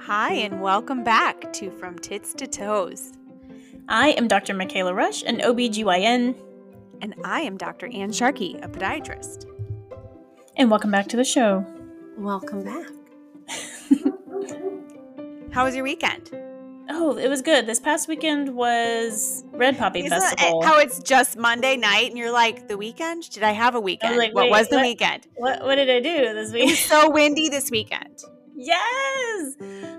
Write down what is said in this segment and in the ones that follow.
Hi, and welcome back to From Tits to Toes. I am Dr. Mikaela Rush, an OBGYN. And I am Dr. Anne Sharkey, a podiatrist. And welcome back to the show. Welcome back. How was your weekend? Oh, it was good. This past weekend was Red Poppy Isn't it Festival. how it's just Monday night and you're like, the weekend? Did I have a weekend? like, what was the what? weekend? what, what did I do this It week? was so windy this weekend. yes!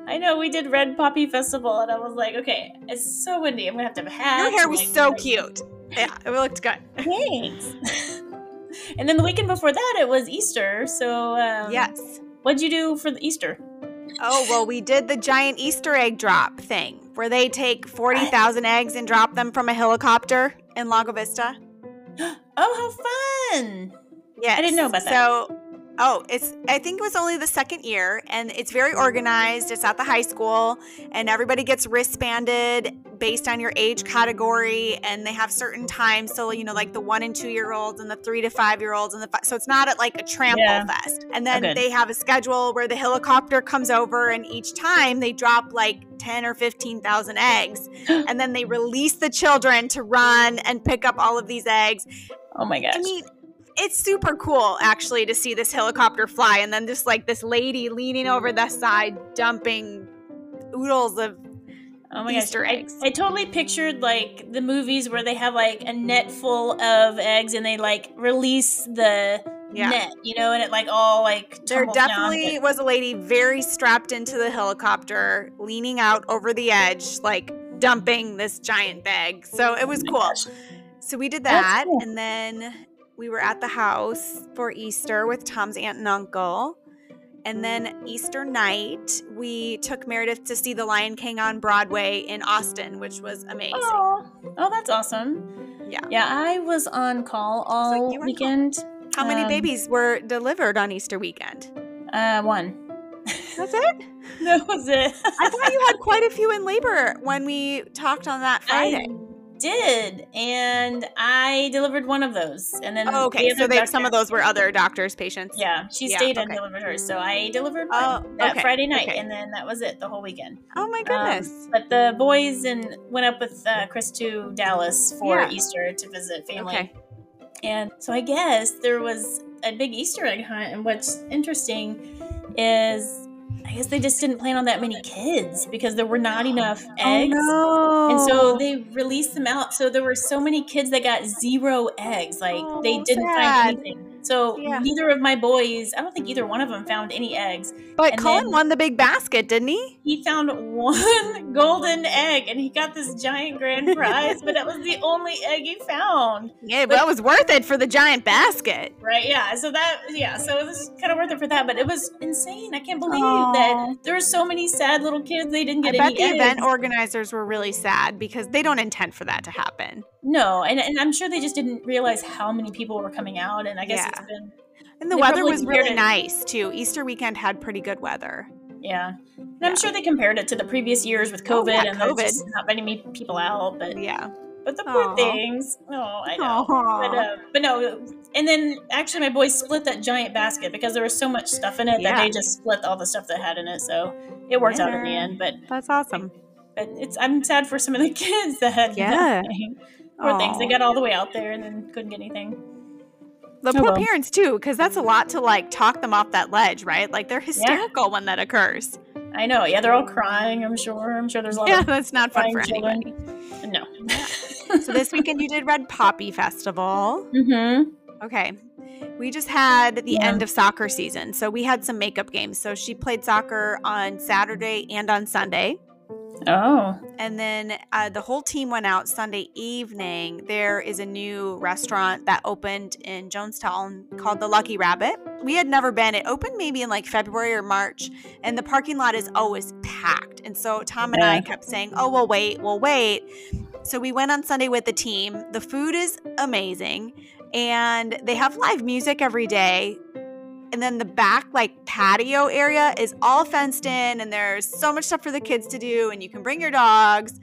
I know we did Red Poppy Festival, and I was like, okay, it's so windy. I'm gonna have to have a hat. Your hair was like, so like- cute. Yeah, it looked good. Thanks. and then the weekend before that, it was Easter. So, um, Yes. what'd you do for the Easter? Oh, well, we did the giant Easter egg drop thing where they take 40,000 eggs and drop them from a helicopter in Lago Vista. Oh, how fun! Yeah, I didn't know about that. So, oh, it's I think it was only the second year and it's very organized. It's at the high school and everybody gets wristbanded based on your age category and they have certain times so you know like the 1 and 2 year olds and the 3 to 5 year olds and the fi- so it's not at like a trample Yeah. fest. And then Okay. they have a schedule where the helicopter comes over and each time they drop like 10 or 15,000 eggs and then they release the children to run and pick up all of these eggs Oh my gosh. I mean, it's super cool actually to see this helicopter fly and then just like this lady leaning over the side dumping oodles of Oh my Easter gosh. eggs. I, I totally pictured like the movies where they have like a net full of eggs and they like release the yeah. net, you know, and it like all like There tumbles down. definitely was a lady very strapped into the helicopter, leaning out over the edge, like dumping this giant bag. So it was Oh cool. gosh. So we did that, cool. and then we were at the house for Easter with Tom's aunt and uncle. And then Easter night, we took Meredith to see The Lion King on Broadway in Austin, which was amazing. Oh, oh, that's awesome. Yeah. Yeah, I was on call all were on call. weekend. How many Um, babies were delivered on Easter weekend? Uh, one. That's it? that was it. I thought you had quite a few in labor when we talked on that Friday. I did, and I delivered one of those, and then Oh, okay, the so they, some of those were other doctors' patients. Yeah, she Yeah, stayed okay. and delivered hers, so I delivered Oh, that okay, Friday night, okay. and then that was it the whole weekend. Oh my Um, goodness. but the boys and went up with uh, Chris to Dallas for Yeah. Easter to visit family. And so I guess there was a big Easter egg hunt. And what's interesting is I guess they just didn't plan on that many kids because there were not enough eggs. Oh, no. And so they released them out. So there were so many kids that got zero eggs. Like oh, they Oh, didn't sad. find anything. So Yeah. neither of my boys, I don't think either one of them found any eggs. But and then- won the big basket, didn't he? He found one golden egg and he got this giant grand prize, but that was the only egg he found. Yeah, but that was worth it for the giant basket. Right? Yeah. So that, yeah. So it was kind of worth it for that, but it was insane. I can't believe Aw. that there were so many sad little kids. They didn't I get bet any the eggs. event organizers were really sad because they don't intend for that to happen. No, and, and I'm sure they just didn't realize how many people were coming out. And I guess Yeah. it's been, And the weather was really it- nice too. Easter weekend had pretty good weather. yeah. And Yeah. I'm sure they compared it to the previous years with Oh, COVID yeah, and COVID. just not many people out. But Yeah. but the poor Aw. things. Oh, I know. But, uh, but no, and then actually my boys split that giant basket because there was so much stuff in it that Yeah. they just split all the stuff that had in it. So it worked out in the end. But That's awesome. but it's I'm sad for some of the kids that had Yeah. nothing. Poor things. They got all the way out there and then couldn't get anything. The Oh, poor well. parents too, because that's a lot to like talk them off that ledge, right? Like they're hysterical when that occurs. I know. Yeah, they're all crying. I'm sure. I'm sure there's a lot Yeah, of that's not fun for children. anybody. No. So this weekend you did Red Poppy Festival. mm-hmm. Okay. We just had the Yeah. end of soccer season. So we had some makeup games. So she played soccer on Saturday and on Sunday. Oh. And then uh, the whole team went out Sunday evening. There is a new restaurant that opened in Jonestown called the Lucky Rabbit. We had never been. It opened maybe in like February or March, and the parking lot is always packed. And so Tom and I kept saying, Oh, we'll wait, we'll wait. So we went on Sunday with the team. The food is amazing, and they have live music every day. And then the back, like patio area, is all fenced in, and there's so much stuff for the kids to do, and you can bring your dogs.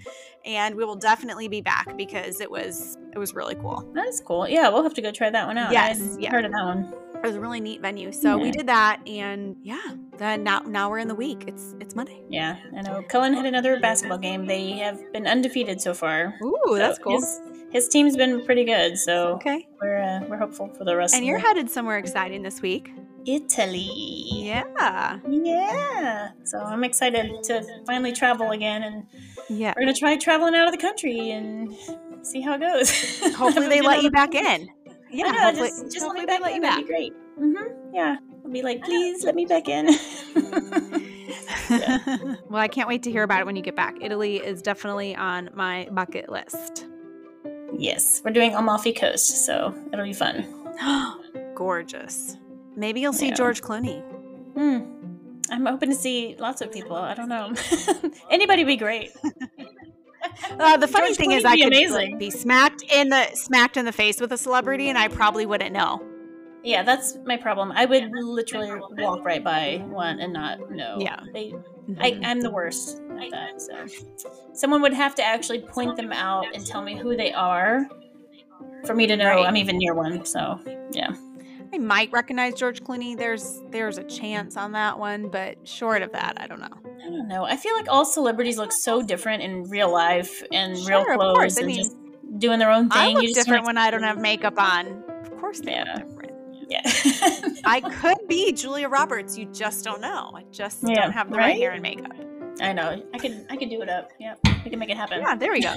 And we will definitely be back because it was it was really cool. That's cool. Yeah, we'll have to go try that one out. Yes, I yeah. heard of that one. For was a really neat venue. So we did that, and yeah, then now now we're in the week. It's it's Monday. Yeah, I know. Cullen had another basketball game. They have been undefeated so far. Ooh, So that's cool. His, his team's been pretty good, so Okay, we're uh, we're hopeful for the rest. Of it. And you're the- headed somewhere exciting this week. Italy. Yeah, Yeah. So I'm excited to finally travel again, and yeah. we're gonna try traveling out of the country and see how it goes. Hopefully they let you back in. Yeah, know, hopefully, just, just let me back they let in. you That'd back. be great. Mm-hmm. Yeah, I'll be like, please let me back in. well, I can't wait to hear about it when you get back. Italy is definitely on my bucket list. yes, we're doing Amalfi Coast, so it'll be fun. Gorgeous. Maybe you'll see Yeah. George Clooney. Hmm. I'm hoping to see lots of people. I don't know. Anybody would be great. Uh, the funny George thing Clooney is, I would be could amazing. be smacked in the smacked in the face with a celebrity, and I probably wouldn't know. Yeah, that's my problem. I would literally walk right by one and not know. Yeah. They, I, I'm the worst at that. So, someone would have to actually point them out and tell me who they are for me to know Right. I'm even near one. So, yeah. I might recognize George Clooney. There's there's a chance on that one, but short of that, I don't know. I don't know. I feel like all celebrities look so different in real life and real Sure, of clothes course. I and mean, just doing their own thing. I look You just different when I don't have makeup on. Of course, they Yeah. different. Yeah. I could be Julia Roberts. You just don't know. I just Yeah, don't have the right right? hair and makeup. I know. I can I can do it up. Yeah. We can make it happen. Yeah, there we go.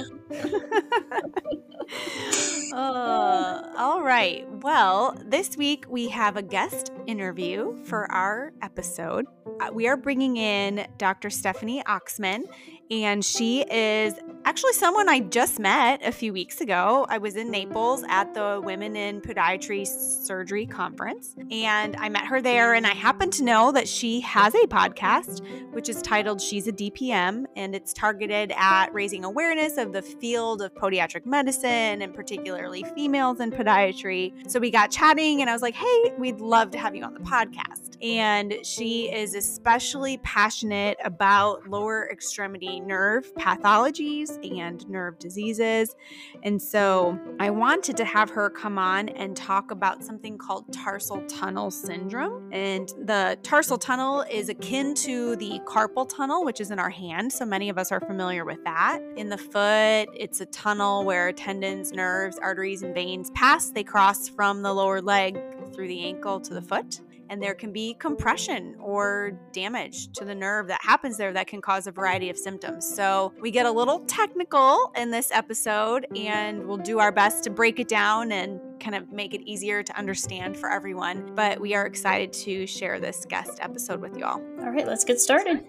uh, all right. Well, this week we have a guest interview for our episode. Uh, we are bringing in Dr. Stephanie Oexeman, and she is actually someone I just met a few weeks ago. I was in Naples at the Women in Podiatry Surgery Conference, and I met her there. And I happen to know that she has a podcast which is titled She's a DPM, and it's targeted at raising awareness of the field of podiatric medicine and particularly females in podiatry. So we got chatting, and I was like, hey, we'd love to have you on the podcast. And she is especially passionate about lower extremity nerve pathologies and nerve diseases. And so I wanted to have her come on and talk about something called tarsal tunnel syndrome. And the tarsal tunnel is akin to the carpal tunnel, which is in our hand. So many of us are familiar with that. In the foot, it's a tunnel where tendons, nerves, arteries, and veins pass. They cross from the lower leg through the ankle to the foot and there can be compression or damage to the nerve that happens there that can cause a variety of symptoms. So, we get a little technical in this episode and we'll do our best to break it down and kind of make it easier to understand for everyone. But we are excited to share this guest episode with you all. All right. Let's get started.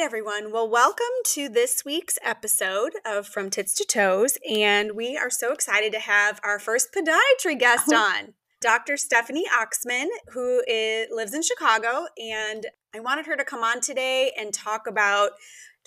Right, everyone. Well, welcome to this week's episode of From Tits to Toes. And we are so excited to have our first podiatry guest oh. on, Dr. Stephanie Oexeman, who is, lives in Chicago. And I wanted her to come on today and talk about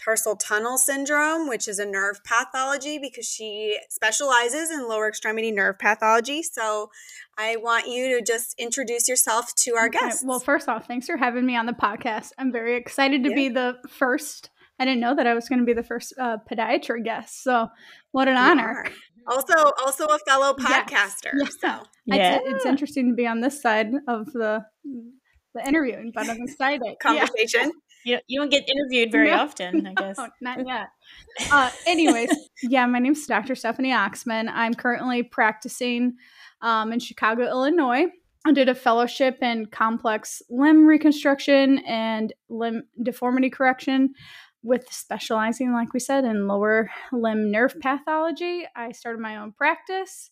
tarsal tunnel syndrome, which is a nerve pathology because she specializes in lower extremity nerve pathology. So I want you to just introduce yourself to our Okay, guests. Well, first off, thanks for having me on the podcast. I'm very excited to Yeah. be the first. I didn't know that I was going to be the first uh, podiatry guest. So, what an You honor. are. Also, also a fellow Yes. podcaster. Yeah. So Yeah. It's, it's interesting to be on this side of the the interviewing, but I'm excited. Yeah. conversation. You, you don't get interviewed very No. often, I guess. No, not yet. Uh, anyways, yeah, my name's Dr. Stephanie Oexeman. I'm currently practicing um, in Chicago, Illinois. I did a fellowship in complex limb reconstruction and limb deformity correction with specializing, like we said, in lower limb nerve pathology. I started my own practice.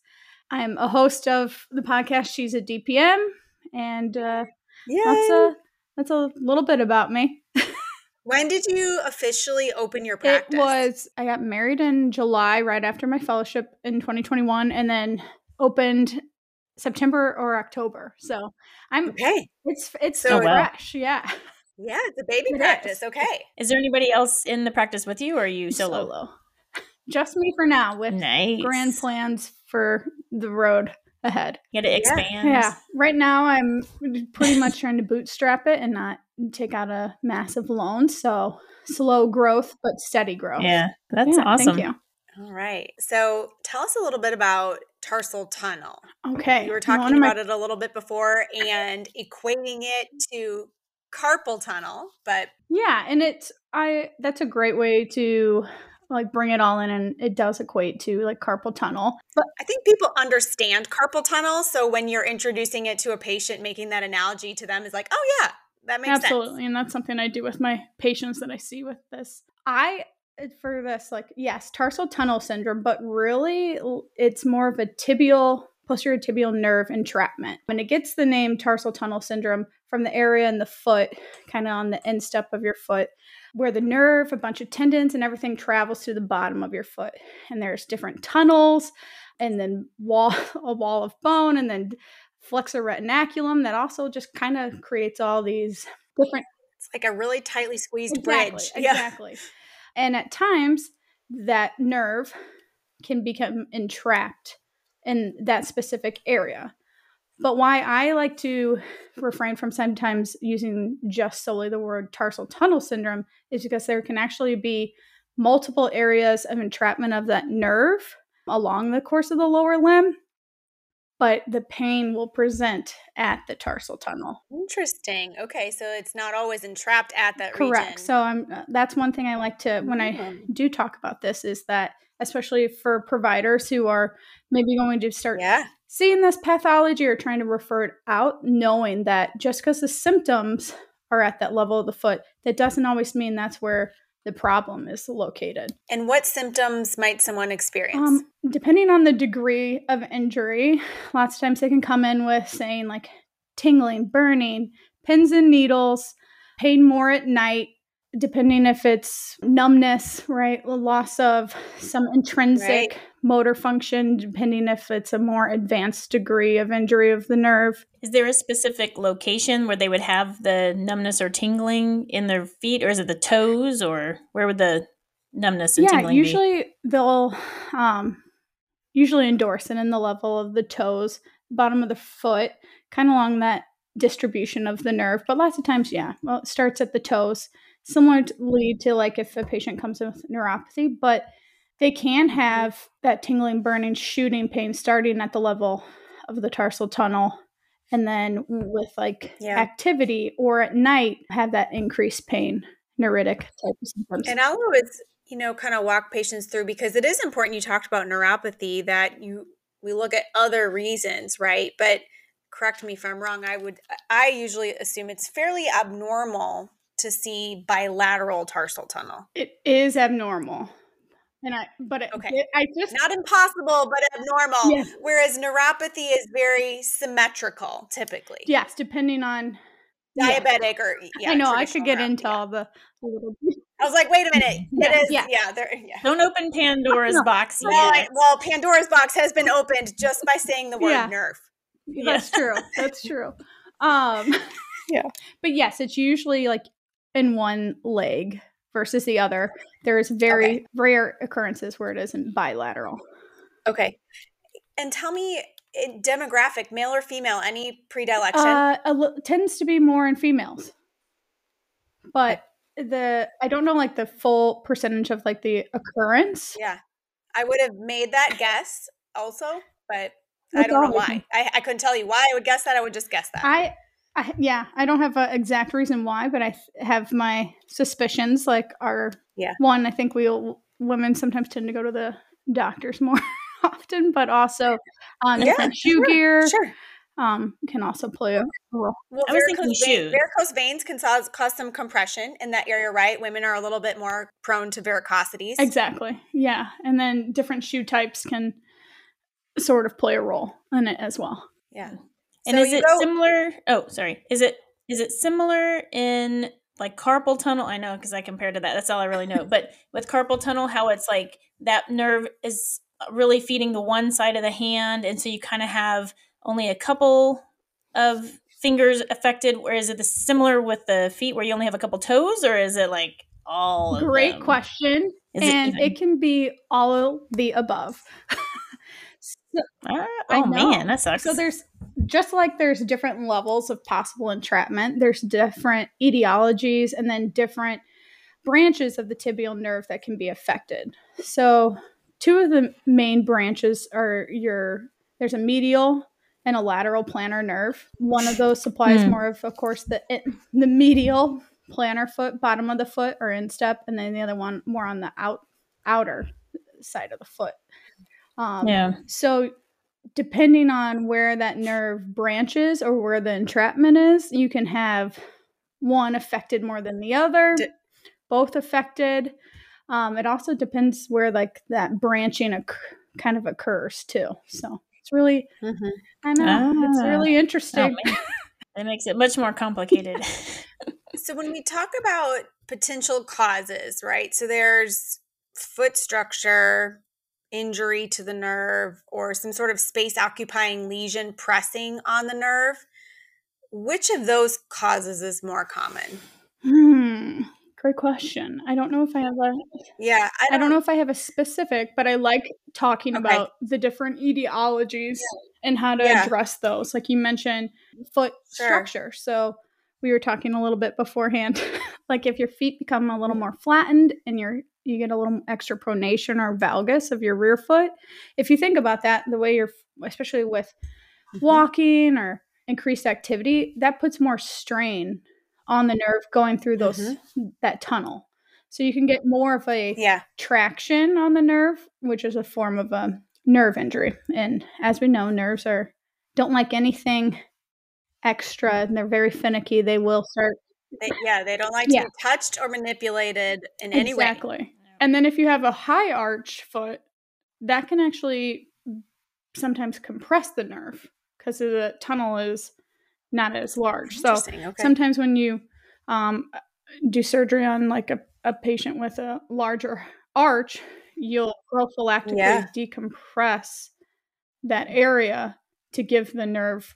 I'm a host of the podcast She's a DPM, and uh, that's Yeah. a that's a little bit about me. When did you officially open your practice? It was I got married in July right after my fellowship in 2021 and then opened September or October. So I'm okay. it's it's So still wow. fresh. Yeah. Yeah, it's a baby It practice. is. Okay. Is there anybody else in the practice with you, or are you solo? Just me for now with Nice. grand plans for the road ahead. You got to expand. Yeah. Right now, I'm pretty much trying to bootstrap it and not take out a massive loan. So slow growth, but steady growth. Yeah, that's Yeah, awesome. Thank you. All right. So tell us a little bit about tarsal tunnel. Okay. You were one talking of my- about it a little bit before and equating it to carpal tunnel, but Yeah, and it's I that's a great way to like bring it all in and it does equate to like carpal tunnel. But I think people understand carpal tunnel. So when you're introducing it to a patient, making that analogy to them is like, oh, yeah, that makes sense absolutely and that's something I do with my patients that I see with this. I uh, for this like yes, tarsal tunnel syndrome, but really it's more of a tibial posterior tibial nerve entrapment. When it gets the name tarsal tunnel syndrome from the area in the foot, kind of on the instep of your foot, where the nerve, a bunch of tendons, and everything travels to the bottom of your foot. And there's different tunnels, and then wall a wall of bone, and then flexor retinaculum that also just kind of creates all these different It's like a really tightly squeezed exactly, bridge. Yeah. exactly. And at times that nerve can become entrapped in that specific area. But why I like to refrain from sometimes using just solely the word tarsal tunnel syndrome is because there can actually be multiple areas of entrapment of that nerve along the course of the lower limb, but the pain will present at the tarsal tunnel. Interesting. Okay. So it's not always entrapped at that Correct. region. So I'm uh, that's one thing I like to when I Mm. do talk about this is that especially for providers who are maybe going to start yeah. seeing this pathology or trying to refer it out, knowing that just because the symptoms are at that level of the foot, that doesn't always mean that's where the problem is located. And what symptoms might someone experience? Um, depending on the degree of injury, lots of times they can come in with saying like tingling, burning, pins and needles, pain more at night, depending if it's numbness, right? Loss of some intrinsic Right. motor function, depending if it's a more advanced degree of injury of the nerve. Is there a specific location where they would have the numbness or tingling in their feet, or is it the toes, or where would the numbness and yeah, tingling usually they'll um, usually endorse it in the level of the toes, bottom of the foot, kind of along that distribution of the nerve. But lots of times, yeah, well, it starts at the toes, similar to lead to like if a patient comes with neuropathy, but they can have that tingling, burning, shooting pain starting at the level of the tarsal tunnel. And then with like Yeah. activity or at night, have that increased pain, neuritic type of symptoms. And I'll always, you know, kind of walk patients through because it is important. You talked about neuropathy that you we look at other reasons, right? But correct me if I'm wrong. I would I usually assume it's fairly abnormal to see bilateral tarsal tunnel. It is abnormal. And I, but it, Okay. it- I just, Not impossible, but abnormal. Yes. Whereas neuropathy is very symmetrical, typically. yes, depending on, yeah. Diabetic or yeah, I know I could traditional get into neuropathy, yeah. all the little, I was like, wait a minute. Yeah, it is yeah. yeah, there yeah. Don't open Pandora's No. box Well, yet. I, well, Pandora's box has been opened just by saying the word Yeah. nerve. that's true. That's true. Um, Yeah. But yes, it's usually like in one leg versus the other. There's very Okay. rare occurrences where it isn't bilateral. Okay. And tell me, eh, demographic, male or female, any predilection? Uh, a tends to be more in females, but the I don't know like the full percentage of like the occurrence. yeah. I would have made that guess also, but I don't know why. I, I couldn't tell you why I would guess that. I would just guess that. I, I yeah, I don't have an exact reason why, but I th- have my suspicions. Like, our Yeah. one, I think we women sometimes tend to go to the doctors more often, but also um, Yeah, different shoe gear sure. um, can also play a role. Well, I was thinking varicose, vein- shoes. varicose veins can cause, cause some compression in that area, right? Women are a little bit more prone to varicosities. Exactly. Yeah, and then different shoe types can sort of play a role in it as well. Yeah. And So is it go- similar? Oh, sorry. Is it is it similar in like carpal tunnel? I know because I compared to that. That's all I really know. but with carpal tunnel, how it's like that nerve is really feeding the one side of the hand, and so you kind of have only a couple of fingers affected. Or is it the similar with the feet, where you only have a couple toes, or is it like all? of Great question. Is and it, it, can be all the above. So, Uh, oh man, that sucks. so there's just like there's different levels of possible entrapment. There's different etiologies and then different branches of the tibial nerve that can be affected. So two of the main branches are your there's a medial and a lateral plantar nerve. One of those supplies Hmm. more of, of course, the the medial plantar foot, bottom of the foot or instep, and then the other one more on the out outer side of the foot. Um, yeah. So, depending on where that nerve branches or where the entrapment is, you can have one affected more than the other, D- both affected. Um, it also depends where like that branching occ- kind of occurs too. So it's really, Mhm. I know, it's Ah. really Oh, interesting. man. That makes it much more complicated. So when we talk about potential causes, right? So there's foot structure, injury to the nerve, or some sort of space occupying lesion pressing on the nerve. Which of those causes is more common? Hmm. Great question. I don't know if I have a Yeah, I I don't, don't know if I have a specific, but I like talking Okay. about the different etiologies and how to Yeah. address those. Like you mentioned, foot Sure. structure. So we were talking a little bit beforehand. like if your feet become a little more flattened and you're you get a little extra pronation or valgus of your rear foot. If you think about that, the way you're, especially with Mhm. walking or increased activity, that puts more strain on the nerve going through those that tunnel. So you can get more of a Yeah, traction on the nerve, which is a form of a nerve injury. And as we know, nerves are don't like anything extra and they're very finicky. They will start they, yeah, they don't like Yeah. to be touched or manipulated in any way. exactly. And then if you have a high arch foot, that can actually sometimes compress the nerve because the tunnel is not as large. So Okay. sometimes when you um, do surgery on like a, a patient with a larger arch, you'll prophylactically Yeah. decompress that area to give the nerve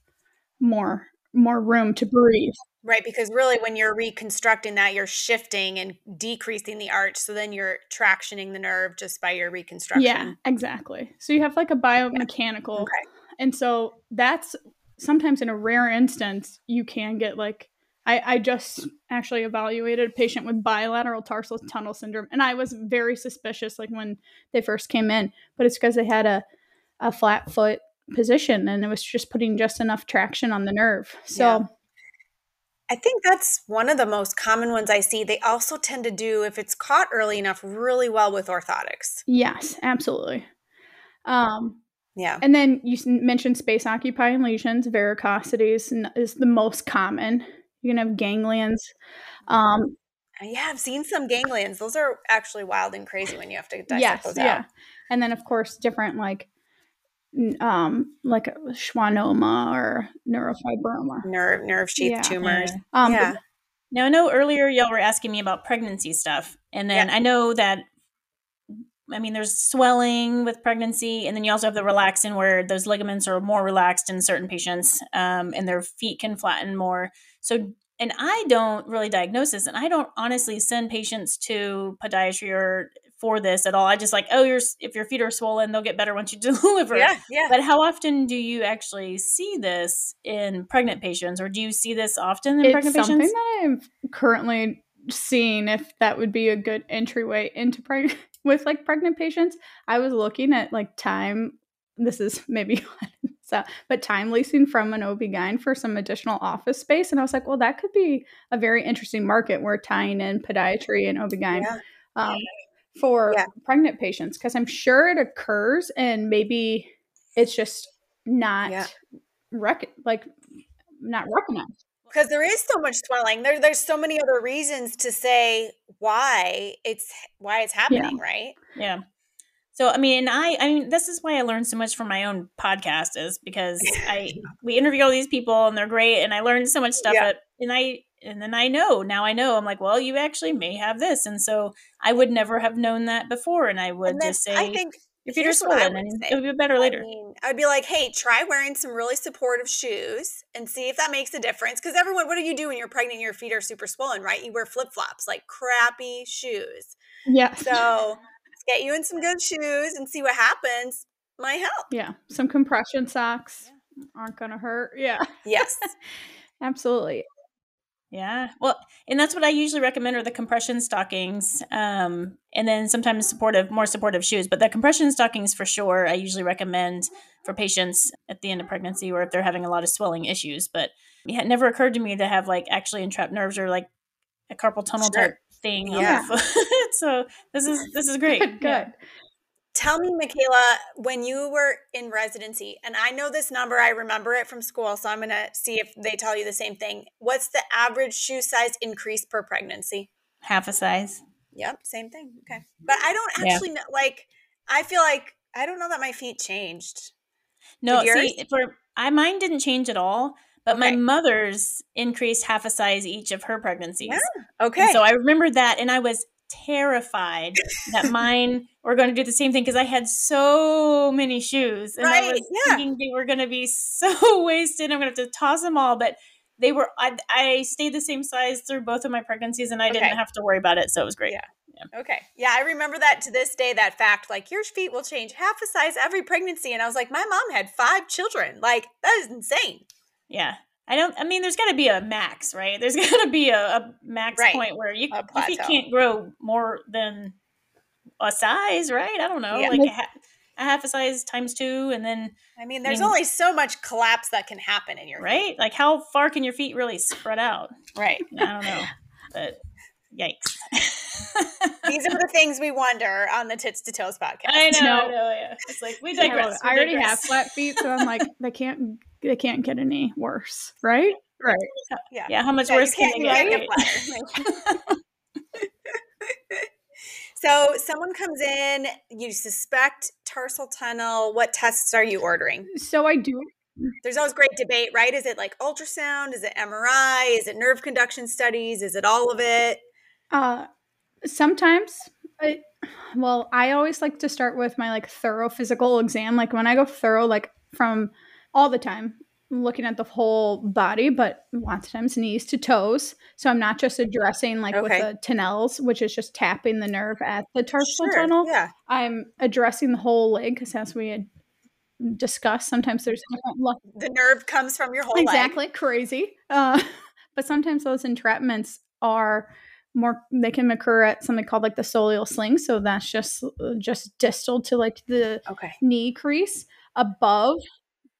more more room to breathe. Right, because really when you're reconstructing that, you're shifting and decreasing the arch. So then you're tractioning the nerve just by your reconstruction. Yeah, exactly. So you have like a biomechanical, Okay. and so that's sometimes in a rare instance you can get like I, I just actually evaluated a patient with bilateral tarsal tunnel syndrome, and I was very suspicious like when they first came in, but it's because they had a a flat foot position and it was just putting just enough traction on the nerve. So Yeah. I think that's one of the most common ones I see. They also tend to do, if it's caught early enough, really well with orthotics. yes, absolutely. Um, Yeah. And then you mentioned space occupying lesions. Varicosity is, is the most common. You can have ganglions. Um, Yeah, I've seen some ganglions. Those are actually wild and crazy when you have to dissect yes, those yeah. And then of course different like um like a schwannoma or neurofibroma. Nerve nerve sheath Yeah. tumors. Yeah. Um, yeah. Now, I know earlier y'all were asking me about pregnancy stuff, and then I know that. I mean, there's swelling with pregnancy, and then you also have the relaxin, where those ligaments are more relaxed in certain patients, um, and their feet can flatten more. So, and I don't really diagnose this, and I don't honestly send patients to podiatry or for this at all. I just like, oh, your if your feet are swollen, they'll get better once you deliver. Yeah, yeah. But how often do you actually see this in pregnant patients, or do you see this often in it's pregnant something patients? that I'm currently seeing if that would be a good entryway into pregnant with like pregnant patients. I was looking at like time. This is maybe so, but time leasing from an OB-GYN for some additional office space, and I was like, well, that could be a very interesting market. We're tying in podiatry and OB-GYN. Yeah. Um, for Yeah. pregnant patients because I'm sure it occurs and maybe it's just not Yeah. rec- like not recognized. Because there is so much swelling. There, there's so many other reasons to say why it's why it's happening, right? Yeah. So I mean, and I I mean, this is why I learned so much from my own podcast is because I we interview all these people and they're great and I learned so much stuff Yeah. at, and I and then I know now I know I'm like, well, you actually may have this, and so I would never have known that before, and I would And just say I think your feet are swollen, and say. it would be better I later. mean, I would be like, hey, try wearing some really supportive shoes and see if that makes a difference. Because everyone, what do you do when you're pregnant your feet are super swollen, right? You wear flip flops, like crappy shoes. Yeah. So let's get you in some good shoes and see what happens. might help. Yeah. Some compression socks aren't going to hurt. Yeah. Yes. Absolutely. Yeah. Well, and that's what I usually recommend are the compression stockings. Um, and then sometimes supportive, more supportive shoes. But the compression stockings for sure, I usually recommend for patients at the end of pregnancy or if they're having a lot of swelling issues. But it never occurred to me to have like actually entrapped nerves or like a carpal tunnel Sure. type thing. Yeah. On the foot. so this is this is great. Good. Yeah. Tell me, Mikaela, when you were in residency, and I know this number, I remember it from school, so I'm going to see if they tell you the same thing. What's the average shoe size increase per pregnancy? Half a size. Yep, same thing. Okay. But I don't Yeah. actually know, like, I feel like I don't know that my feet changed. No, see, for I mine didn't change at all, but my mother's increased half a size each of her pregnancies. Yeah. Okay. And so I remember that, and I was terrified that mine were going to do the same thing because I had so many shoes, and I was yeah. thinking they were going to be so wasted. I'm going to have to toss them all, but they were. I, I stayed the same size through both of my pregnancies, and I Okay. didn't have to worry about it, so it was great. Yeah. Okay. Yeah, I remember that to this day, that fact, like your feet will change half a size every pregnancy. And I was like, my mom had five children. Like, that is insane. Yeah. I don't. I mean, there's got to be a max, right? There's got to be a, a max Right. point where you if you can't grow more than a size, right? I don't know, Yeah. like a, ha- a half a size times two, and then I mean, there's mean- only so much collapse that can happen in your right, like how far can your feet really spread out? Right. I don't know, but yikes! These are the things we wonder on the Tits to Toes podcast. I know, No. I know, yeah. It's like we Yeah, well, digress. we I already have flat feet, so I'm like, they can't, they can't get any worse, right? Right. Yeah. Yeah, how much Yeah, worse can they you get? flatter. so someone comes in, you suspect tarsal tunnel. What tests are you ordering? So I do. There's always great debate, right? Is it like ultrasound? Is it MRI? Is it nerve conduction studies? Is it all of it? Uh, sometimes, I, well, I always like to start with my like thorough physical exam. Like when I go thorough, like from all the time, looking at the whole body, but lots of times knees to toes. So I'm not just addressing like Okay. with the Tinel's, which is just tapping the nerve at the tarsal Sure, tunnel. Yeah. I'm addressing the whole leg because as we had discussed, sometimes there's The nerve comes from your whole leg. exactly crazy. Uh, but sometimes those entrapments are more. They can occur at something called like the soleal sling. So that's just just distal to like the Okay. knee crease above.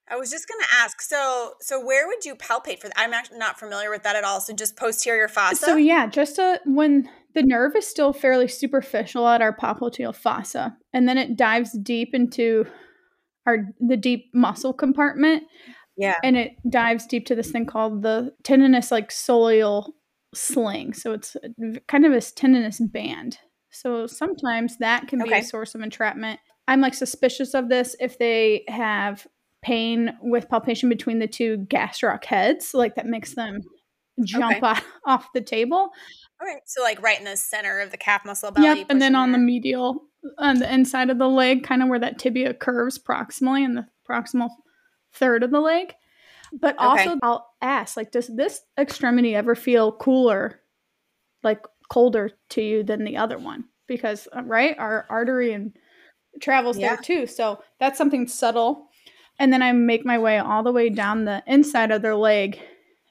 I was just going to ask. So, so where would you palpate for that? I'm actually not familiar with that at all. So, just posterior fossa. So yeah, just uh when the nerve is still fairly superficial at our popliteal fossa, and then it dives deep into our the deep muscle compartment, yeah. and it dives deep to this thing called the tendinous like soleal sling. So it's kind of a tendinous band. So sometimes that can be a source of entrapment. I'm like suspicious of this if they have pain with palpation between the two gastroc heads, like that makes them jump Okay. off, off the table. All right. So, like right in the center of the calf muscle belly. Yep, and then on the medial, on the inside of the leg, kind of where that tibia curves proximally in the proximal third of the leg. But Okay. also, I'll ask, like, does this extremity ever feel cooler, like colder to you than the other one? Because uh, right, our artery and travels Yeah. there too. So that's something subtle. And then I make my way all the way down the inside of their leg,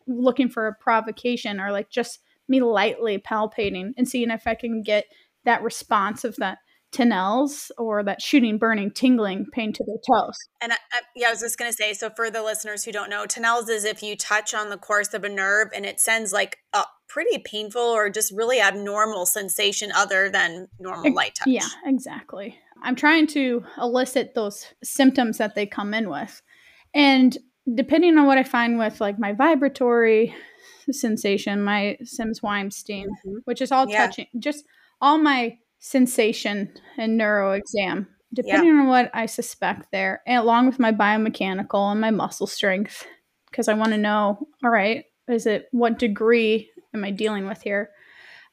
looking for a provocation or like just me lightly palpating and seeing if I can get that response of that Tinel's or that shooting, burning, tingling pain to their toes. And I, I, yeah, I was just going to say so for the listeners who don't know, Tinel's is if you touch on the course of a nerve and it sends like a pretty painful or just really abnormal sensation other than normal light touch. Yeah, exactly. I'm trying to elicit those symptoms that they come in with. And depending on what I find with like my vibratory sensation, my Semmes Weinstein, Mhm. which is all Yeah. touching, just all my sensation and neuro exam, depending on what I suspect there, and along with my biomechanical and my muscle strength, because I want to know, all right, is it what degree am I dealing with here?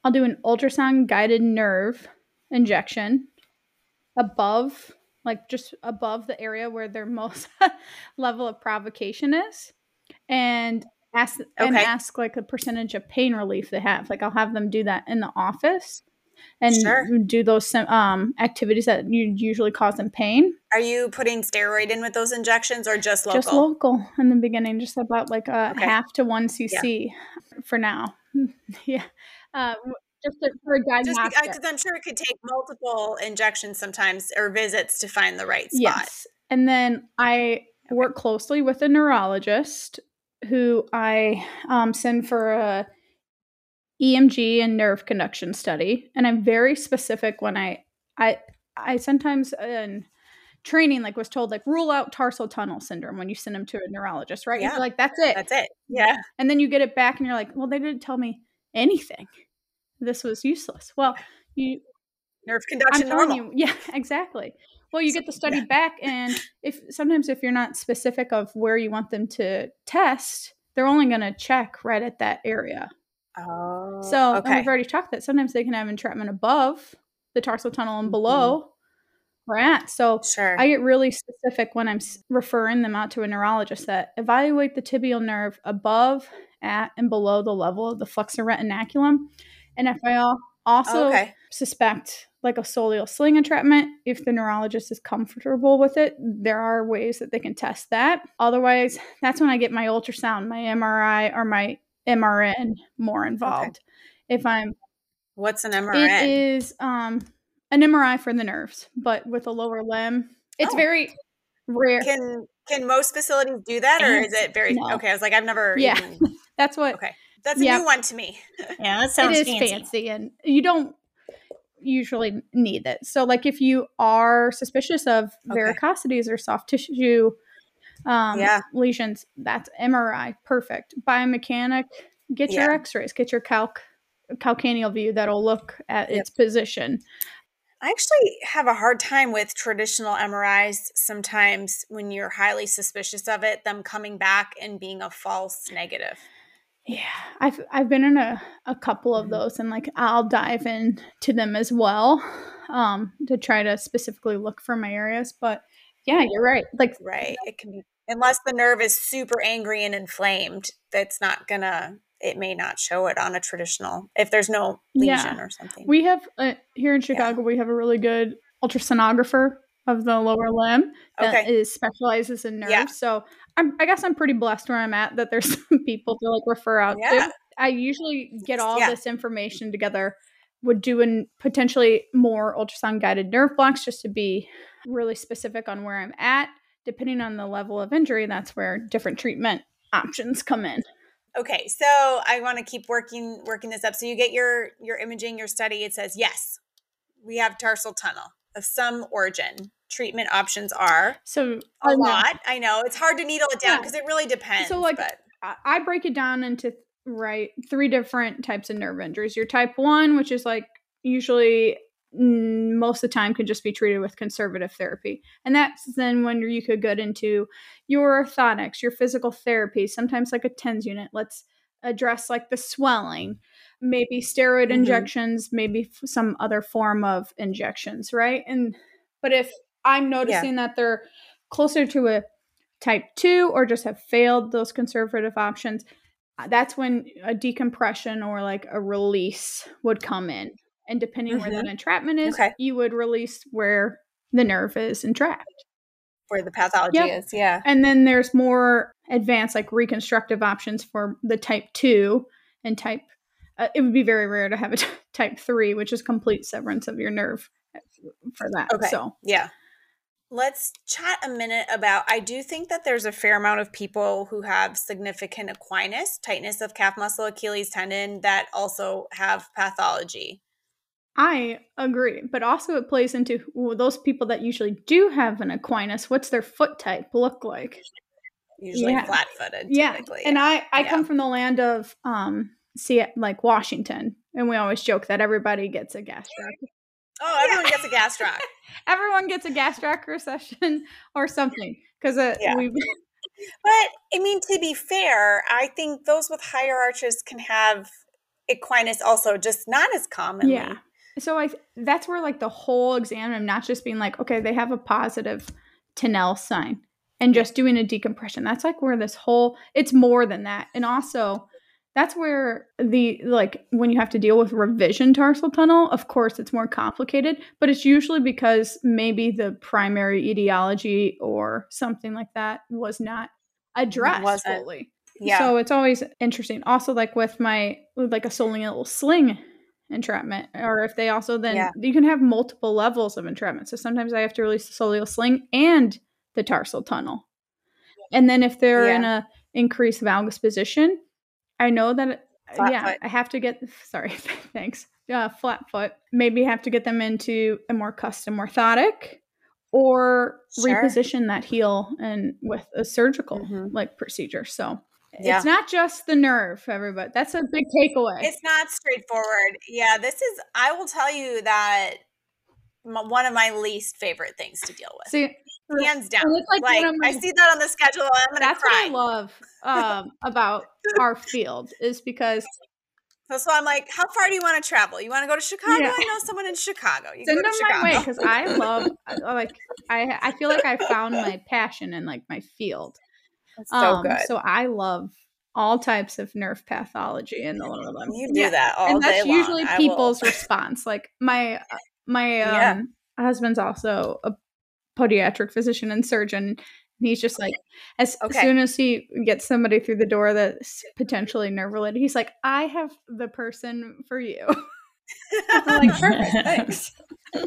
I'll do an ultrasound guided nerve injection above, like just above the area where their most level of provocation is, and ask and ask like a percentage of pain relief they have. Like I'll have them do that in the office and Sure. do those um, activities that you usually cause them pain. Are you putting steroid in with those injections or just local? Just local in the beginning, just about like a Okay. half to one cc for now. yeah, uh, just for a Just diagnostic. because I'm sure it could take multiple injections sometimes or visits to find the right spot. Yes. And then I work closely with a neurologist who I um, send for a EMG and nerve conduction study. And I'm very specific when I I I sometimes in training like was told like rule out tarsal tunnel syndrome when you send them to a neurologist, right? Yeah. You're like that's it. That's it. Yeah. and then you get it back and you're like, well, they didn't tell me anything. This was useless. Well, you Nerve I'm conduction telling normal. you, yeah, exactly. Well, you get the study back, and if sometimes if you're not specific of where you want them to test, they're only going to check right at that area. Oh. So and okay. we've already talked that sometimes they can have entrapment above the tarsal tunnel and Mhm. below where at. So Sure. I get really specific when I'm referring them out to a neurologist that evaluate the tibial nerve above, at, and below the level of the flexor retinaculum. And if I al- also okay. suspect like a soleal sling entrapment, if the neurologist is comfortable with it, there are ways that they can test that. Otherwise, that's when I get my ultrasound, my MRI, or my MRN more involved. If I'm What's an it MRN? is um an MRI for the nerves, but with a lower limb. It's Oh. very rare. Can can most facilities do that, or is it very No. okay? I was like, I've never. Yeah. Even, That's what okay, that's a Yeah. new one to me. Yeah, that sounds is fancy. fancy. and you don't usually need it. So like if you are suspicious of Okay. varicosities or soft tissue um Yeah. lesions, that's MRI. Perfect. Biomechanic, get your x-rays, get your calc calcaneal view that'll look at Yep. its position. I actually have a hard time with traditional MRIs sometimes when you're highly suspicious of it, them coming back and being a false negative. Yeah, I've I've been in a, a couple of Mhm. those and like I'll dive in to them as well um to try to specifically look for my areas. But yeah, you're right. Like Right. It can be unless the nerve is super angry and inflamed, that's not gonna it may not show it on a traditional if there's no Yeah. lesion or something. we have uh, here in Chicago, we have a really good ultrasonographer of the lower limb that Okay. is specializes in nerves. Yeah. So I'm, I guess I'm pretty blessed where I'm at that there's some people to like refer out Yeah. to. I usually get all Yeah. this information together. Would do an potentially more ultrasound guided nerve blocks just to be really specific on where I'm at. Depending on the level of injury, that's where different treatment options come in. Okay, so I want to keep working working this up. So you get your your imaging, your study. It says yes, we have tarsal tunnel of some origin. Treatment options are So a lot. I know it's hard to needle it down Yeah. because it really depends. So like, but I- break it down into right three different types of nerve injuries. Your type one, which is like usually most of the time can just be treated with conservative therapy, and that's then when you could get into your orthotics, your physical therapy, sometimes like a tens unit. Let's address like the swelling, maybe steroid Mhm. injections, maybe f- some other form of injections, right? And but if I'm noticing that they're closer to a type 2 or just have failed those conservative options uh, that's when a decompression or like a release would come in and depending where that entrapment is Okay. you would release where the nerve is entrapped where the pathology Yep. is, yeah. and then there's more advanced like reconstructive options for the type 2 and type uh, it would be very rare to have a t- type 3 which is complete severance of your nerve uh, for that Okay. so Yeah. Let's chat a minute about. I do think that there's a fair amount of people who have significant equinus, tightness of calf muscle, Achilles tendon, that also have pathology. I agree, but also it plays into who- those people that usually do have an equinus. What's their foot type look like? Usually Yeah. flat footed, Yeah, typically. and I I Yeah. come from the land of um, see like Washington, and we always joke that everybody gets a gastroc. Oh, everyone gets a gastroc. Everyone gets a gastroc recession or something because uh, Yeah. we But I mean, to be fair, I think those with higher arches can have equinus also, just not as commonly. Yeah. So I that's where like the whole exam I'm not just being like, okay, they have a positive Tinel sign and just doing a decompression. That's like where this whole it's more than that. And also that's where the like when you have to deal with revision tarsal tunnel of course it's more complicated but it's usually because maybe the primary etiology or something like that was not addressed Wasn't. fully Yeah. so it's always interesting also like with my with like a soleal sling entrapment or if they also then Yeah. you can have multiple levels of entrapment so sometimes i have to release the soleal sling and the tarsal tunnel and then if they're in a increased valgus position i know that Flat yeah foot. i have to get sorry thanks uh, flat foot maybe have to get them into a more custom orthotic or Sure. reposition that heel and with a surgical Mhm. like procedure so Yeah. it's not just the nerve everybody that's a big takeaway It's not straightforward. Yeah, this is. I will tell you that one of my least favorite things to deal with, see hands down. like Like, of I see that on the schedule, I'm gonna that's cry. what i love um, about our field is because So, so I'm like, how far do you want to travel? You want to go to Chicago? Yeah. I know someone in Chicago. You send go them to my Chicago. way because i love like i i feel like i found my passion in like my field That's so um, good. so i love all types of nerve pathology and all of them you do Yeah. that all and that's long. usually will- people's response like my uh, my um Yeah. husband's also a podiatric physician and surgeon and he's just like as Okay. soon as he gets somebody through the door that's potentially nerve related he's like i have the person for you like perfect thanks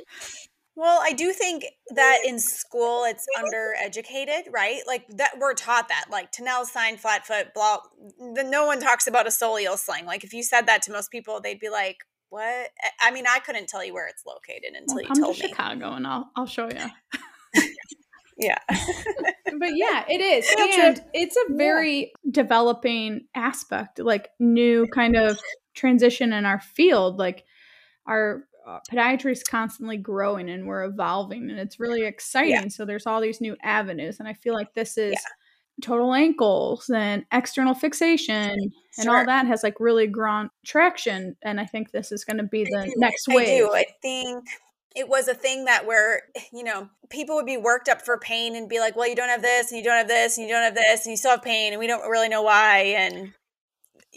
Well, I do think that in school it's undereducated, right? Like that we're taught that, like Tinel sign, flat foot, blah. No one talks about a soleal sling. Like if you said that to most people, they'd be like, "What?" I- mean, I couldn't tell you where it's located until well, you told me. chicago and i'll i'll show you Yeah, but yeah, it is. And it's a very developing aspect, like new kind of transition in our field. Like our uh, podiatry is constantly growing and we're evolving and it's really exciting. So there's all these new avenues. And I feel like this is total ankles and external fixation and all that has like really grown traction. And I think this is going to be the next I wave. do. I think it was a thing that where you know people would be worked up for pain and be like, "Well, you don't have this, and you don't have this, and you don't have this, and you still have pain, and we don't really know why." And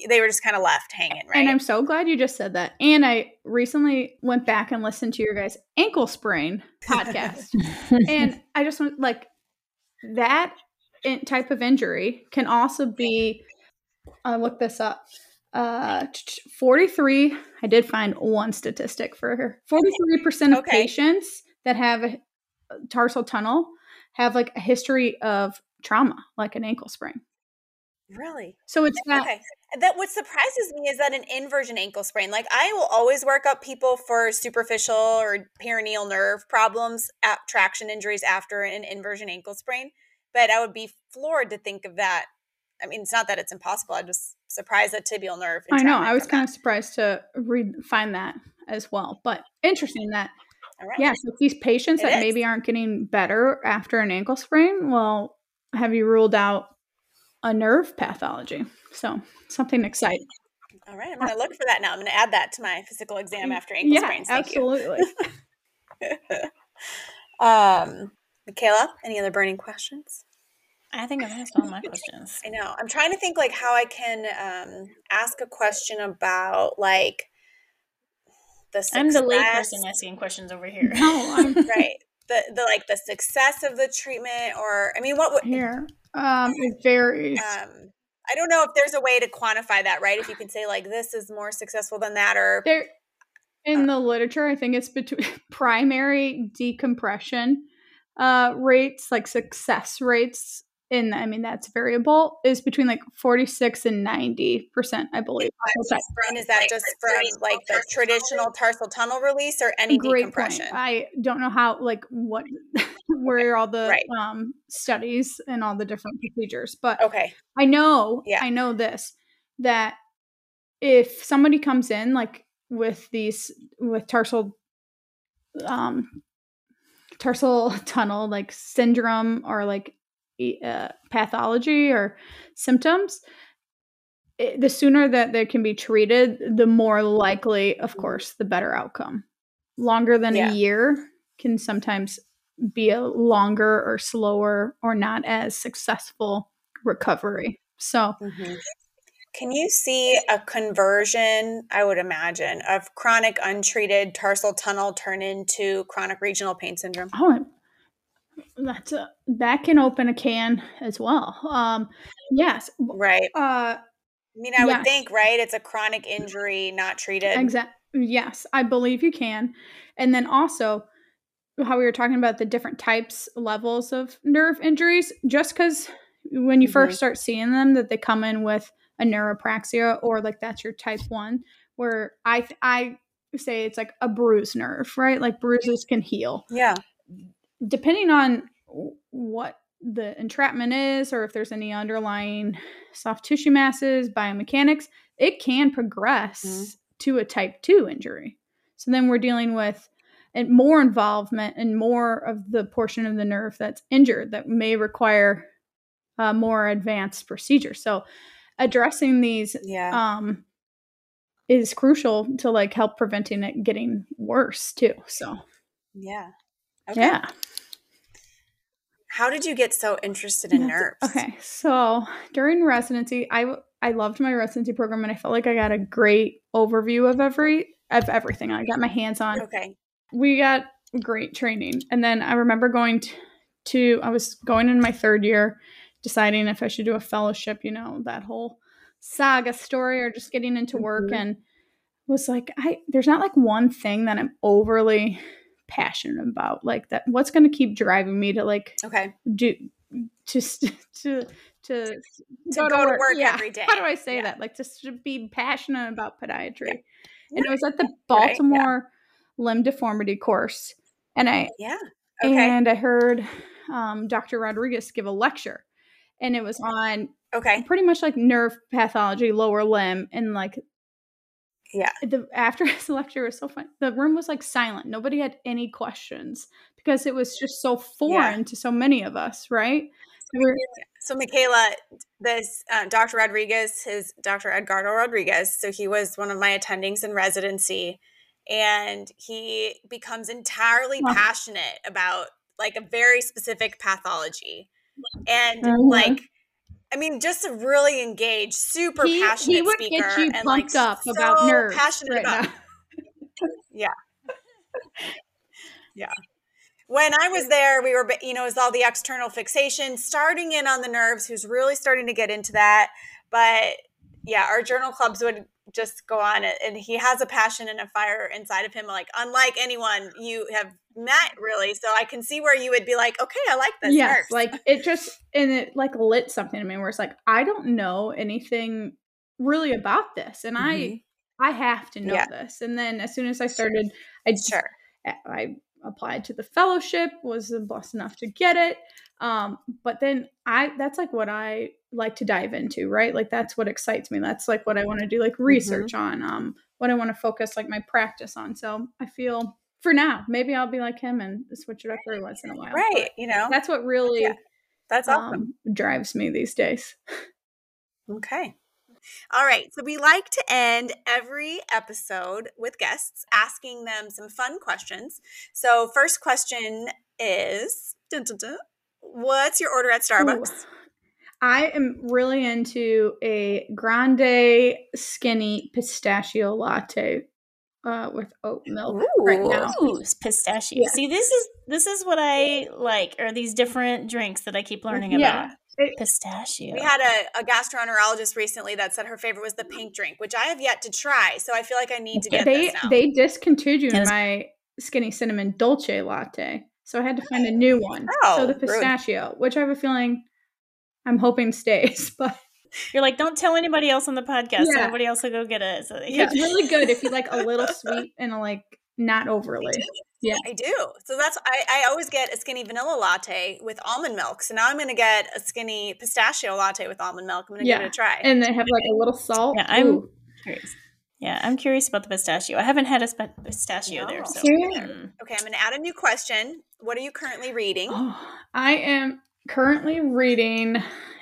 they were just kind of left hanging, right? And I'm so glad you just said that. And I recently went back and listened to your guys' ankle sprain podcast. and I just want like that in- type of injury can also be uh, I looked this up. Uh 43 I did find one statistic for her. 43% of Okay. patients that have a tarsal tunnel have like a history of trauma like an ankle sprain. really. So it's not Okay. That what surprises me is that an inversion ankle sprain. Like I will always work up people for superficial or peroneal nerve problems, traction injuries after an inversion ankle sprain. But I would be floored to think of that. I mean, it's not that it's impossible. I'm just surprised that tibial nerve. I know. I was kind that. of surprised to read find that as well. But interesting that right. yeah, so these patients It that is. maybe aren't getting better after an ankle sprain, well, have you ruled out a nerve pathology? So something exciting. All right. I'm going to look for that now. I'm going to add that to my physical exam after ankle yeah, sprains. Thank absolutely. you. Um, Mikaela, any other burning questions? I think I've asked all my questions. I know. I'm trying to think like how I can um, ask a question about like the success. I'm the layperson asking questions over here. no, I'm right? The the like the success of the treatment, or I mean, what would here. Um, it varies. um, I don't know if there's a way to quantify that, right? If you can say like this is more successful than that, or there in the literature, I think it's between primary decompression uh, rates, like success rates. In I mean that's variable is between like forty six and ninety percent, I believe. and is that just from like the traditional tarsal tunnel release or any Great decompression? point. I don't know how, like, what, where all the Right. um, studies and all the different procedures, but Okay, I know, Yeah. I know this that if somebody comes in like with these with tarsal, um, tarsal tunnel like syndrome or like uh, pathology or symptoms. It, the sooner that they can be treated, the more likely, of course, the better outcome. Longer than Yeah. a year can sometimes be a longer or slower or not as successful recovery. So, Mhm. Can you see a conversion, I would imagine, of chronic untreated tarsal tunnel turn into chronic regional pain syndrome? Oh, that's a that can open a can as well. Um, yes, Right. uh, I mean, I would think, right? It's a chronic injury not treated. exact. Yes, I believe you can. And then also, how we were talking about the different types, levels of nerve injuries. Just because when you Mhm. first start seeing them, that they come in with a neuropraxia or like that's your type one, where I th- I say it's like a bruised nerve, right? Like bruises can heal. Yeah. Depending on what the entrapment is or if there's any underlying soft tissue masses, biomechanics, it can progress Mhm. to a type 2 injury. So then we're dealing with and more involvement and more of the portion of the nerve that's injured that may require a more advanced procedure. So addressing these Yeah. um is crucial to like help preventing it getting worse too. So yeah. Okay. yeah. How did you get so interested in nerves? Okay, so during residency, I I loved my residency program, and I felt like I got a great overview of every of everything. I got my hands on. Okay. We got great training, and then I remember going to, to I was going in my third year, deciding if I should do a fellowship. You know that whole saga story, or just getting into work, Mhm. and was like, I there's not like one thing that I'm overly passionate about like that what's going to keep driving me to like Okay. do just to st- to to, go to work every day. How do I say Yeah. that? Like just to be passionate about podiatry. Yeah. And it was at the Right, yeah. Baltimore limb deformity course, and I Yeah. Okay. and I heard um, Dr. Rodriguez give a lecture, and it was on okay. pretty much like nerve pathology, lower limb, and like Yeah. the after his lecture was so fun. The room was like silent. Nobody had any questions because it was just so foreign to so many of us, right? Were- So, Mikaela, this uh, Dr. Rodriguez is Dr. Edgardo Rodriguez. So, he was one of my attendings in residency, and he becomes entirely Huh. passionate about like a very specific pathology. And like, I mean, just a really engaged, super he, passionate he would speaker, get you and like pumped up so about nerves passionate right about now. when I was there, we were, you know, it was all the external fixation, starting in on the nerves, who's really starting to get into that. But yeah, our journal clubs would just go on, it, and he has a passion and a fire inside of him, like unlike anyone you have met, really. So I can see where you would be like, okay, I like this. yes, like it just and it like lit something to me where it's like I don't know anything really about this, and Mhm. I I have to know Yeah. this. And then as soon as I started, I sure. I applied to the fellowship, was blessed enough to get it. Um, but then I that's like what I like to dive into, right? Like that's what excites me. That's like what I want to do, like research on, um, what I want to focus like my practice on. So I feel for now, maybe I'll be like him and switch it up every once in a while. Right. You know, That's what really Yeah. that's awesome. um, drives me these days. Okay. All right. So we like to end every episode with guests asking them some fun questions. So, first question is dun, dun, dun, What's your order at Starbucks? Ooh. I am really into a grande skinny pistachio latte uh, with oat milk right now. Ooh, pistachio. Yeah. See, this is this is what I like, are these different drinks that I keep learning Yeah. about. It- Pistachio. We had a, a gastroenterologist recently that said her favorite was the pink drink, which I have yet to try. So I feel like I need to get they this now. they discontinued my skinny cinnamon dolce latte, so I had to find a new one. Oh, so the rude. pistachio, which I have a feeling I'm hoping stays, but You're like, don't tell anybody else on the podcast. So Yeah. nobody else will go get it. So they it's really good if you like a little sweet and like not overly. Yeah, I do. So that's I, I always get a skinny vanilla latte with almond milk. So now I'm gonna get a skinny pistachio latte with almond milk. I'm gonna give it a try. And they have like a little salt. Yeah, I'm- Ooh. curious. Yeah, I'm curious about the pistachio. I haven't had a sp- pistachio No. there. So Yeah. mm. okay, I'm gonna add a new question. What are you currently reading? Oh, I am currently reading.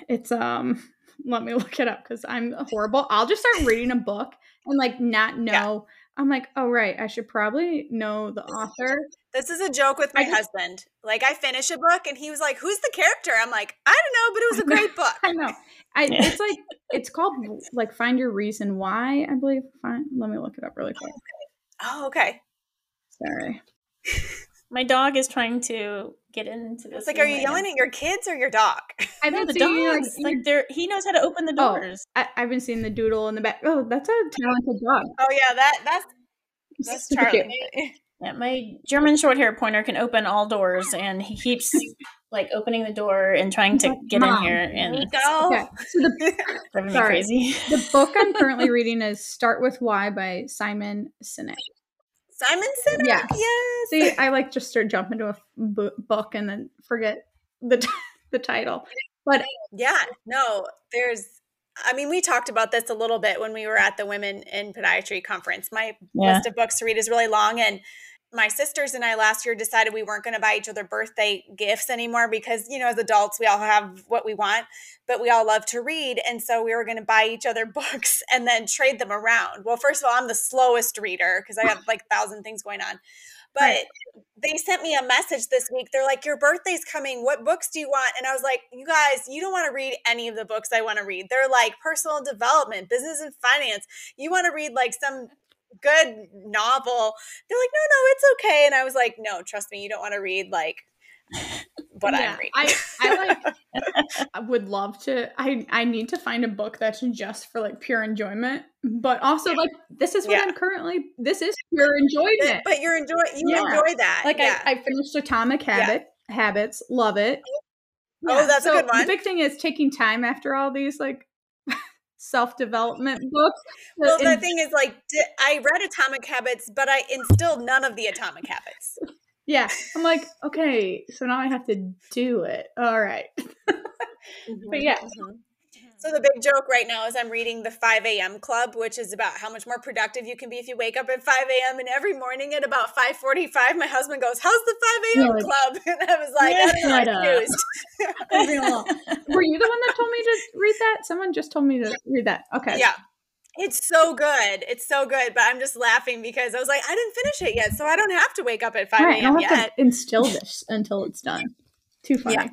It's um. Let me look it up because I'm horrible. I'll just start reading a book and like not know I'm like, oh right, I should probably know the author. This is a joke with my just- husband. Like I finish a book and he was like, "Who's the character?" I'm like, "I don't know, but it was a great book." I know. I Yeah. it's like it's called like find your reason why, I believe. Fine, let me look it up really oh, quick. Oh, okay. Sorry. My dog is trying to get into this. It's like, are you right now. yelling at your kids or your dog? I've No, been the seeing, like, dogs. Like they're he knows how to open the Oh. doors. I, I've been seeing the doodle in the back. Oh, that's a talented dog. Oh yeah, that that's that's Super cute. Charlie. Yeah, my German short hair pointer can open all doors, and he keeps like opening the door and trying to get in here, and it's Nico. Okay. So the driving me Sorry. crazy. the book I'm currently reading is Start with Why by Simon Sinek. Simon Sinek. Yeah. Yes. See, I like just start jump into a book and then forget the t- the title. But Yeah, no, there's I mean, we talked about this a little bit when we were at the Women in Podiatry conference. My Yeah. list of books to read is really long and my sisters and I last year decided we weren't going to buy each other birthday gifts anymore because, you know, as adults, we all have what we want, but we all love to read. And so we were going to buy each other books and then trade them around. Well, first of all, I'm the slowest reader because I have like a thousand things going on. But Right. they sent me a message this week. They're like, Your birthday's coming. What books do you want? And I was like, You guys, you don't want to read any of the books I want to read. They're like personal development, business and finance. You want to read like some good novel. They're like, No, no, it's okay. And I was like, No, trust me, you don't want to read like what yeah, I'm reading. I I like I would love to I I need to find a book that's just for like pure enjoyment, but also like this is what Yeah. I'm currently this is pure enjoyment. but you're enjoy you Yeah. enjoy that. Like yeah. I, I finished Atomic Yeah. Habit Habits, love it. Oh, that's a good one. The big thing is taking time after all these like self development book. well, the thing is, like, I read Atomic Habits, but I instilled none of the Atomic Habits. yeah, I'm like, okay, so now I have to do it. All right. But yeah. Mhm. So the big joke right now is I'm reading the 5 a.m. Club, which is about how much more productive you can be if you wake up at 5 a.m. And every morning at about 5:45, my husband goes, "How's the 5 a.m. You're Club?" And I was like, "I don't I up. snoozed." Leave me alone. Were you the one that told me to read that? Someone just told me to read that. Okay. yeah. It's so good. It's so good. But I'm just laughing because I was like, I didn't finish it yet. So I don't have to wake up at 5 All right, a.m. yet. to instill this until it's done. Too funny.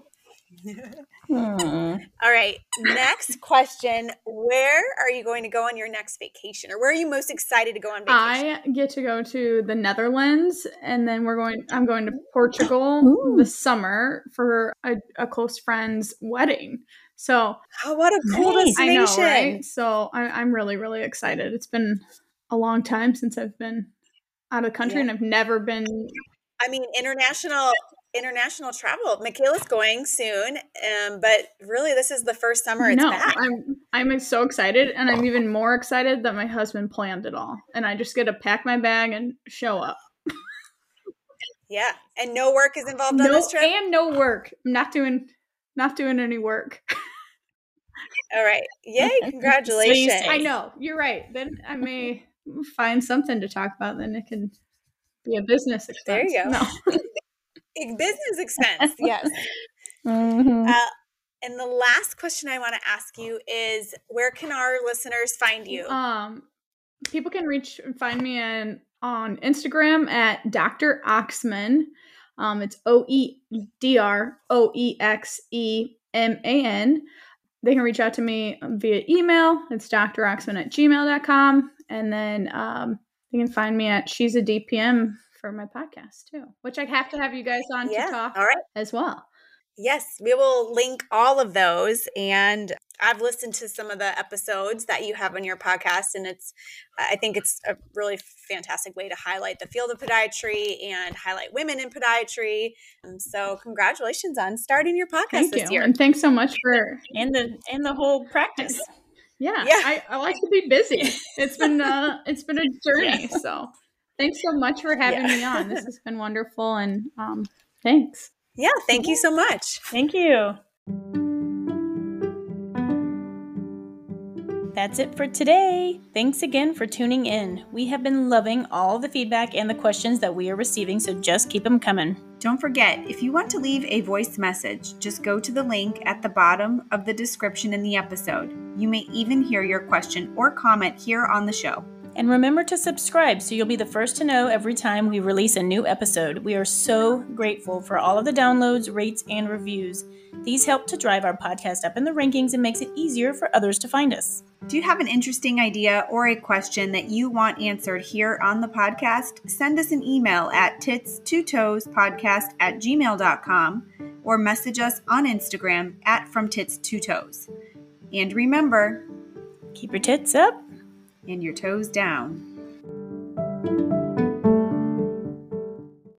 Yeah. Hmm. All right. Next question. Where are you going to go on your next vacation? Or where are you most excited to go on vacation? I get to go to the Netherlands, and then we're going. I'm going to Portugal Ooh. this summer for a, a close friend's wedding. So oh, what a cool Nice. I know, destination. right? So I, I'm really, really excited. It's been a long time since I've been out of the country, Yeah. and I've never been. I mean, international international travel. Mikaela's going soon, um, but really, this is the first summer it's no, back. I'm I'm so excited, and I'm even more excited that my husband planned it all, and I just get to pack my bag and show up. yeah, and no work is involved on No, this trip. and no work. I'm not doing not doing any work. All right, yay! Congratulations. I know you're right. Then I may find something to talk about. Then it can be a business There you go. No. Business expense, yes. Mhm. Uh, and the last question I want to ask you is, where can our listeners find you? Um, people can reach and find me in, on Instagram at Dr. Oexeman. Um, it's O E D R O E X E M A N. They can reach out to me via email. It's droexeman at gmail.com. And then um, they can find me at She's a DPM for my podcast too, which I have to have you guys on yeah. to talk All right. as well. Yes, we will link all of those. And I've listened to some of the episodes that you have on your podcast, and it's, I think it's a really fantastic way to highlight the field of podiatry and highlight women in podiatry. Um, so, congratulations on starting your podcast Thank this you. year. And thanks so much for and the and the whole practice. Yeah, Yeah. I, I like to be busy. It's been uh it's been a journey. So thanks so much for having Yeah. me on. This has been wonderful and um thanks. Yeah, thank you so much. Thank you. That's it for today. Thanks again for tuning in. We have been loving all the feedback and the questions that we are receiving, so just keep them coming. Don't forget, if you want to leave a voice message, just go to the link at the bottom of the description in the episode. You may even hear your question or comment here on the show. And remember to subscribe so you'll be the first to know every time we release a new episode. We are so grateful for all of the downloads, rates, and reviews. These help to drive our podcast up in the rankings and makes it easier for others to find us. Do you have an interesting idea or a question that you want answered here on the podcast? Send us an email at tits2toespodcast at gmail.com or message us on Instagram at from tits2toes. And remember, Keep your tits up and your toes down.